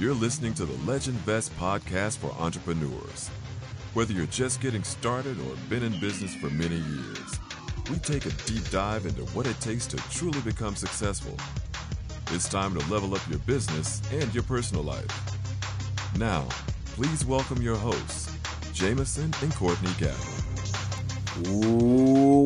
You're listening to the Legend Vest podcast for entrepreneurs. Whether you're just getting started or been in business for many years, we take a deep dive into what it takes to truly become successful. It's time to level up your business and your personal life. Now, please welcome your hosts, Jameson and Courtney Gavin.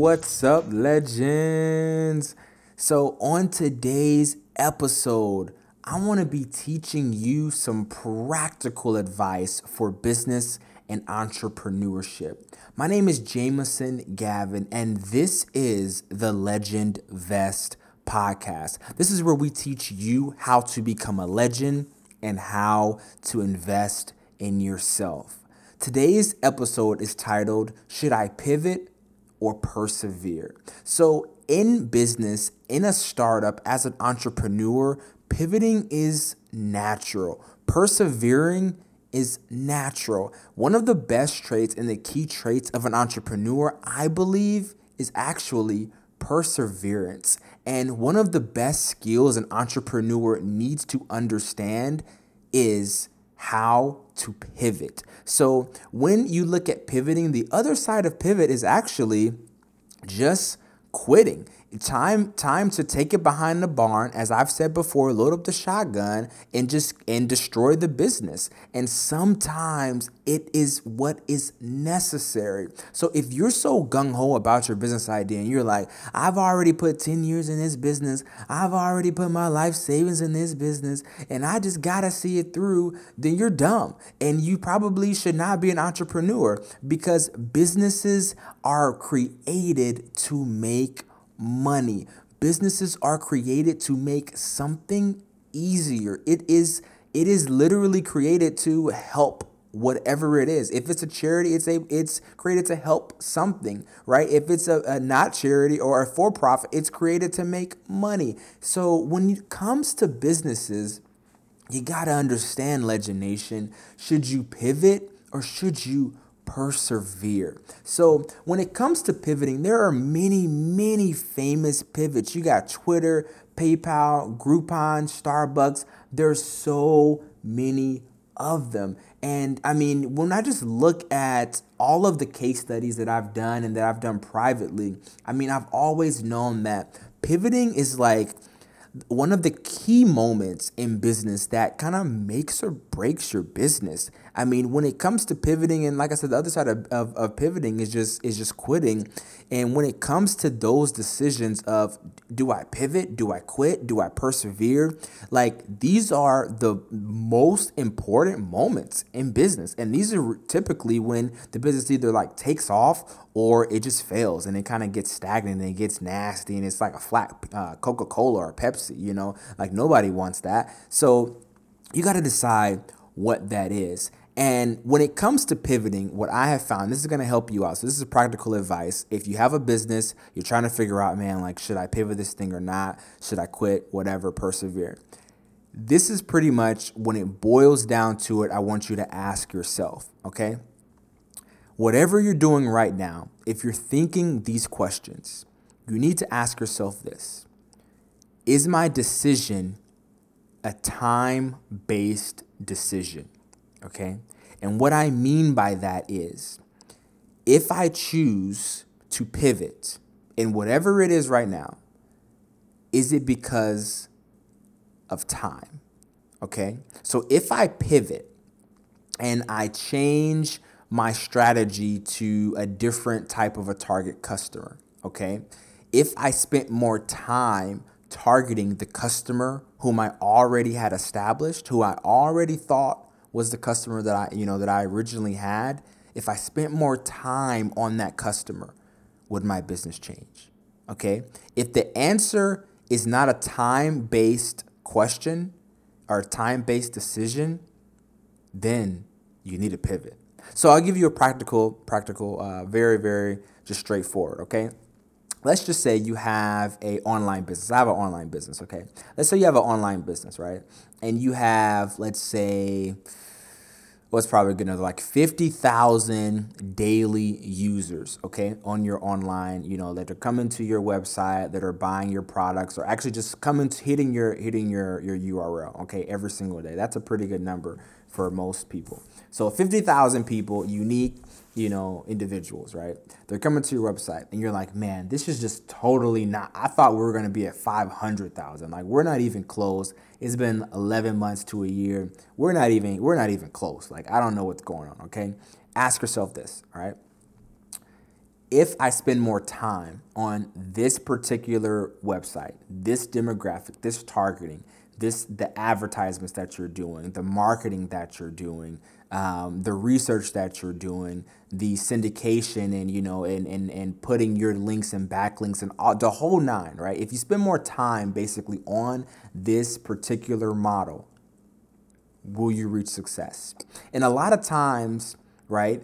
What's up, legends? So, on today's episode, I want to be teaching you some practical advice for business and entrepreneurship. My name is Jameson Gavin, and this is the Legend Vest podcast. This is where we teach you how to become a legend and how to invest in yourself. Today's episode is titled Should I Pivot or Persevere? So, in business, in a startup, as an entrepreneur, pivoting is natural. Persevering is natural. One of the best traits and the key traits of an entrepreneur, I believe, is actually perseverance. And one of the best skills an entrepreneur needs to understand is how to pivot. So when you look at pivoting, the other side of pivot is actually just quitting time time to take it behind the barn as i've said before load up the shotgun and just and destroy the business. And sometimes it is what is necessary. So if you're so gung-ho about your business idea and you're like i've already put 10 years in this business. I've already put my life savings in this business and i just gotta see it through then you're dumb. And you probably should not be an entrepreneur because businesses are created to make money. Businesses are created to make something easier. It is it is literally created to help whatever it is. If it's a charity, it's a it's created to help something, right? If it's a, a not charity or a for profit, it's created to make money. So when it comes to businesses, you gotta understand, Legend Nation. Should you pivot or should you persevere. So, when it comes to pivoting, there are many, many famous pivots. You got Twitter, PayPal, Groupon, Starbucks. There's so many of them. And I mean, when I just look at all of the case studies that I've done and that I've done privately, I mean, I've always known that pivoting is like one of the key moments in business that kind of makes or breaks your business. I mean, when it comes to pivoting, and like I said, the other side of, of, of, pivoting is just is just quitting. And when it comes to those decisions of do I pivot, do I quit, do I persevere, like these are the most important moments in business. And these are typically when the business either like takes off or it just fails and it kind of gets stagnant and it gets nasty and it's like a flat uh, Coca Cola or Pepsi, you know, like nobody wants that. So you got to decide what that is. And when it comes to pivoting, what I have found, this is going to help you out. So, this is practical advice. If you have a business, you're trying to figure out, man, like, should I pivot this thing or not? Should I quit? Whatever, persevere. This is pretty much when it boils down to it, I want you to ask yourself, okay? Whatever you're doing right now, if you're thinking these questions, you need to ask yourself this Is my decision a time based decision? Okay. And what I mean by that is if I choose to pivot in whatever it is right now, is it because of time? Okay. So if I pivot and I change my strategy to a different type of a target customer, okay, if I spent more time targeting the customer whom I already had established, who I already thought was the customer that I, you know, that I originally had, if I spent more time on that customer, would my business change? Okay? If the answer is not a time-based question or a time-based decision, then you need to pivot. So I'll give you a practical, practical, uh, very, very just straightforward. Okay, let's just say you have a online business. I have an online business. Okay, let's say you have an online business, right? And you have, let's say, what's probably gonna like 50,000 daily users, okay, on your online, you know, that are coming to your website, that are buying your products, or actually just coming to hitting your hitting your your URL, okay, every single day. That's a pretty good number for most people. So 50,000 people, unique, you know, individuals, right? They're coming to your website and you're like, man, this is just totally not. I thought we were going to be at 500,000. Like we're not even close. It's been 11 months to a year. We're not even we're not even close. Like I don't know what's going on, okay? Ask yourself this, all right? If I spend more time on this particular website, this demographic, this targeting, this the advertisements that you're doing, the marketing that you're doing, um, the research that you're doing, the syndication, and you know, and and and putting your links and backlinks and all, the whole nine, right? If you spend more time basically on this particular model, will you reach success? And a lot of times, right?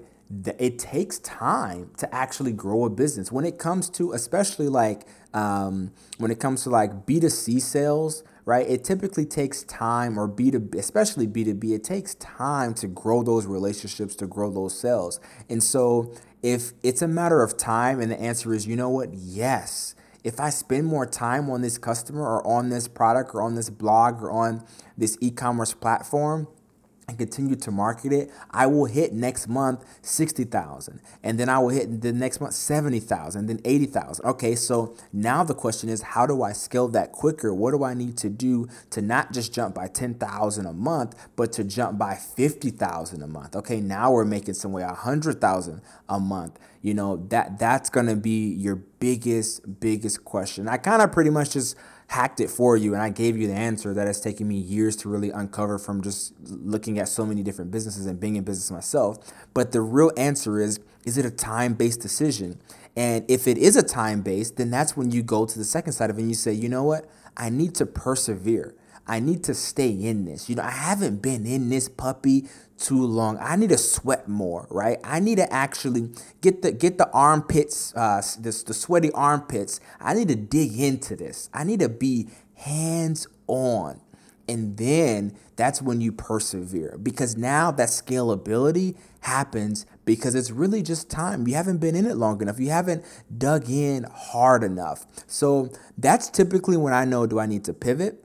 It takes time to actually grow a business. When it comes to, especially like um, when it comes to like B2C sales, right? It typically takes time, or B2B, especially B2B, it takes time to grow those relationships, to grow those sales. And so if it's a matter of time and the answer is, you know what, yes. If I spend more time on this customer or on this product or on this blog or on this e commerce platform, and continue to market it, I will hit next month 60,000 and then I will hit the next month 70,000, then 80,000. Okay, so now the question is how do I scale that quicker? What do I need to do to not just jump by 10,000 a month, but to jump by 50,000 a month? Okay, now we're making some way 100,000 a month. You know, that that's going to be your biggest biggest question. I kind of pretty much just hacked it for you and I gave you the answer that has taken me years to really uncover from just looking at so many different businesses and being in business myself. But the real answer is is it a time based decision? And if it is a time based, then that's when you go to the second side of it and you say, you know what? I need to persevere. I need to stay in this. You know, I haven't been in this puppy too long. I need to sweat more, right? I need to actually get the get the armpits, uh, this the sweaty armpits. I need to dig into this. I need to be hands on, and then that's when you persevere because now that scalability happens because it's really just time. You haven't been in it long enough. You haven't dug in hard enough. So that's typically when I know do I need to pivot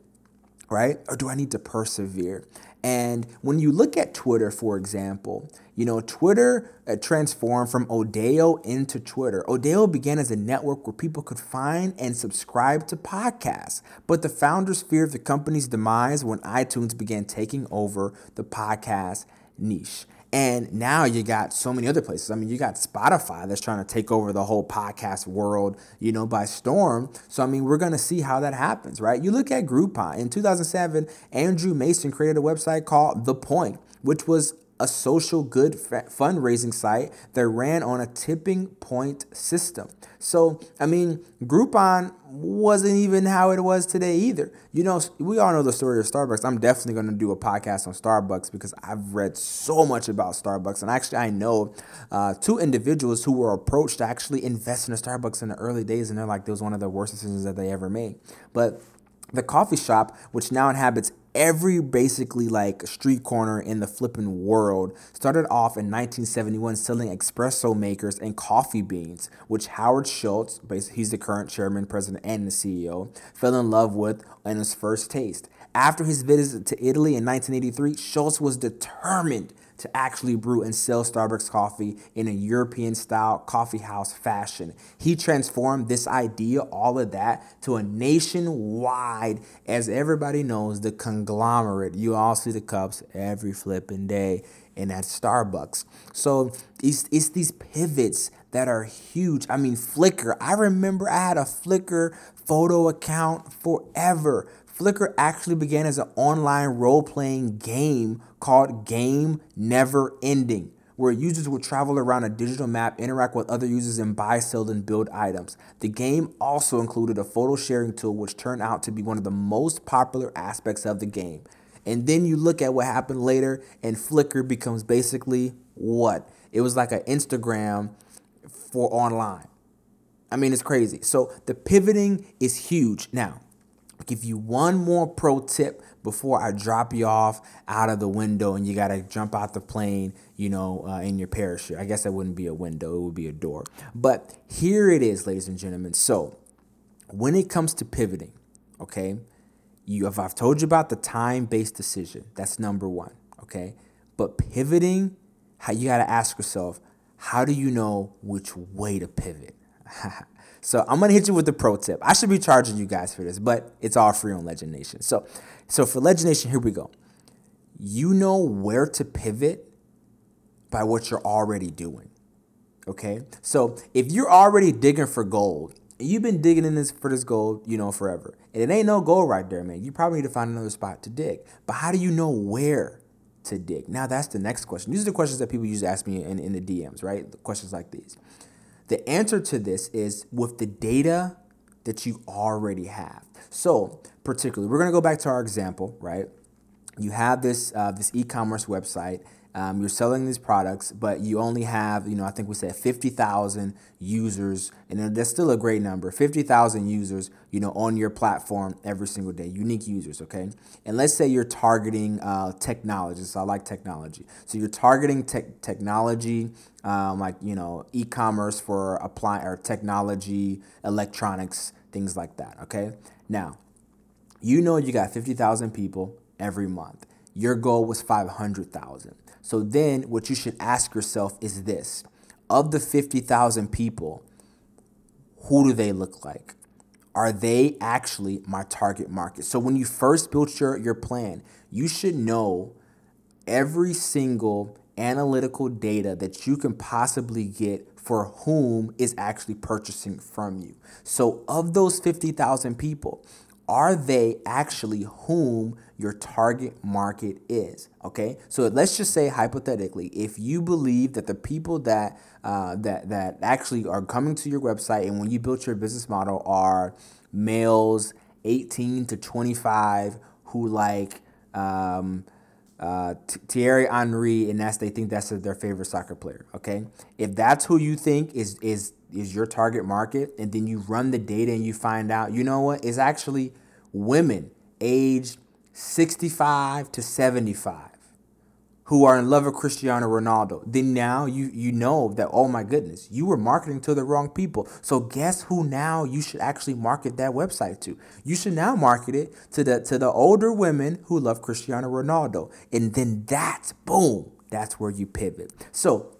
right? Or do I need to persevere? And when you look at Twitter, for example, you know, Twitter uh, transformed from Odeo into Twitter. Odeo began as a network where people could find and subscribe to podcasts. But the founders feared the company's demise when iTunes began taking over the podcast niche. And now you got so many other places. I mean, you got Spotify that's trying to take over the whole podcast world, you know, by storm. So, I mean, we're going to see how that happens, right? You look at Groupon. In 2007, Andrew Mason created a website called The Point, which was a social good fundraising site that ran on a tipping point system. So, I mean, Groupon wasn't even how it was today either. You know, we all know the story of Starbucks. I'm definitely going to do a podcast on Starbucks because I've read so much about Starbucks. And actually, I know uh, two individuals who were approached to actually invest in a Starbucks in the early days, and they're like, it was one of the worst decisions that they ever made. But the coffee shop, which now inhabits every basically like street corner in the flipping world started off in 1971 selling espresso makers and coffee beans which howard schultz he's the current chairman president and the ceo fell in love with in his first taste. After his visit to italy in 1983 schultz was determined to actually brew and sell Starbucks coffee in a European style coffee house fashion. He transformed this idea, all of that, to a nationwide, as everybody knows, the conglomerate. You all see the cups every flipping day, and that's Starbucks. So it's, it's these pivots that are huge. I mean, Flickr. I remember I had a Flickr photo account forever. Flickr actually began as an online role playing game called Game Never Ending, where users would travel around a digital map, interact with other users, and buy, sell, and build items. The game also included a photo sharing tool, which turned out to be one of the most popular aspects of the game. And then you look at what happened later, and Flickr becomes basically what? It was like an Instagram for online. I mean, it's crazy. So the pivoting is huge. Now, give you one more pro tip before I drop you off out of the window and you got to jump out the plane, you know, uh, in your parachute. I guess that wouldn't be a window, it would be a door. But here it is, ladies and gentlemen. So, when it comes to pivoting, okay, you if I've told you about the time-based decision, that's number 1, okay? But pivoting, how you got to ask yourself, how do you know which way to pivot? so I'm gonna hit you with the pro tip. I should be charging you guys for this, but it's all free on Legend Nation. So, so for Legend Nation, here we go. You know where to pivot by what you're already doing. Okay, so if you're already digging for gold, you've been digging in this for this gold, you know, forever, and it ain't no gold right there, man. You probably need to find another spot to dig. But how do you know where to dig? Now that's the next question. These are the questions that people usually ask me in, in the DMs, right? Questions like these. The answer to this is with the data that you already have. So, particularly, we're going to go back to our example, right? You have this uh, this e-commerce website um, you're selling these products, but you only have, you know, I think we said 50,000 users, and that's still a great number 50,000 users, you know, on your platform every single day, unique users, okay? And let's say you're targeting uh, technologists. I like technology. So you're targeting te- technology, um, like, you know, e commerce for apply or technology, electronics, things like that, okay? Now, you know, you got 50,000 people every month. Your goal was 500,000. So then what you should ask yourself is this of the 50,000 people, who do they look like? Are they actually my target market? So when you first built your, your plan, you should know every single analytical data that you can possibly get for whom is actually purchasing from you. So of those 50,000 people, are they actually whom your target market is? Okay, so let's just say hypothetically, if you believe that the people that uh, that that actually are coming to your website and when you built your business model are males 18 to 25 who like um, uh, Thierry Henry, and that's they think that's their favorite soccer player. Okay, if that's who you think is is is your target market, and then you run the data and you find out, you know what, it's actually women aged 65 to 75 who are in love with Cristiano Ronaldo, then now you you know that oh my goodness, you were marketing to the wrong people. So guess who now you should actually market that website to? You should now market it to the to the older women who love Cristiano Ronaldo. And then that's boom, that's where you pivot. So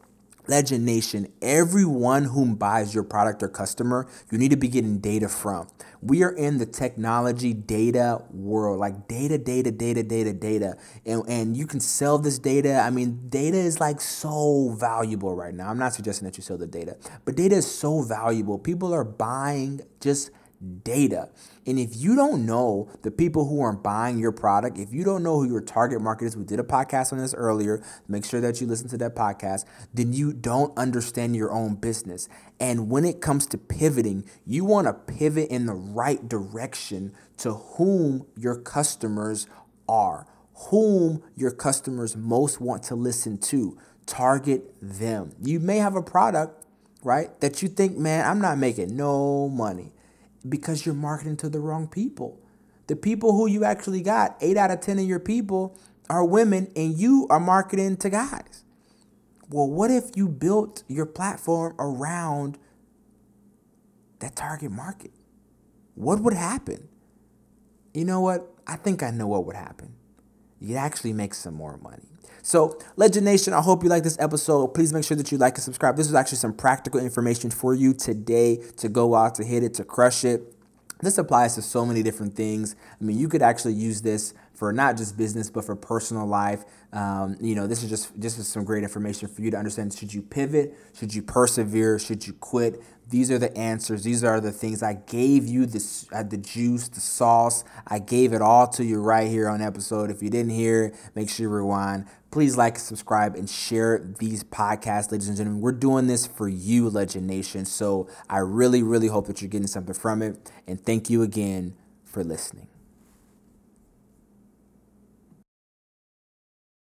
Legend Nation, everyone whom buys your product or customer, you need to be getting data from. We are in the technology data world, like data, data, data, data, data. And, and you can sell this data. I mean, data is like so valuable right now. I'm not suggesting that you sell the data, but data is so valuable. People are buying just data. And if you don't know the people who are buying your product, if you don't know who your target market is, we did a podcast on this earlier. Make sure that you listen to that podcast. Then you don't understand your own business. And when it comes to pivoting, you want to pivot in the right direction to whom your customers are, whom your customers most want to listen to. Target them. You may have a product, right, that you think, man, I'm not making no money because you're marketing to the wrong people. The people who you actually got, eight out of 10 of your people are women, and you are marketing to guys. Well, what if you built your platform around that target market? What would happen? You know what? I think I know what would happen. You'd actually make some more money. So, Legend Nation, I hope you like this episode. Please make sure that you like and subscribe. This is actually some practical information for you today to go out, to hit it, to crush it. This applies to so many different things. I mean, you could actually use this for not just business, but for personal life. Um, you know, this is just this is some great information for you to understand. Should you pivot? Should you persevere? Should you quit? These are the answers. These are the things I gave you the uh, the juice, the sauce. I gave it all to you right here on episode. If you didn't hear make sure you rewind. Please like, subscribe, and share these podcasts, ladies and gentlemen. We're doing this for you, Legend Nation. So I really, really hope that you're getting something from it. And thank you again for listening.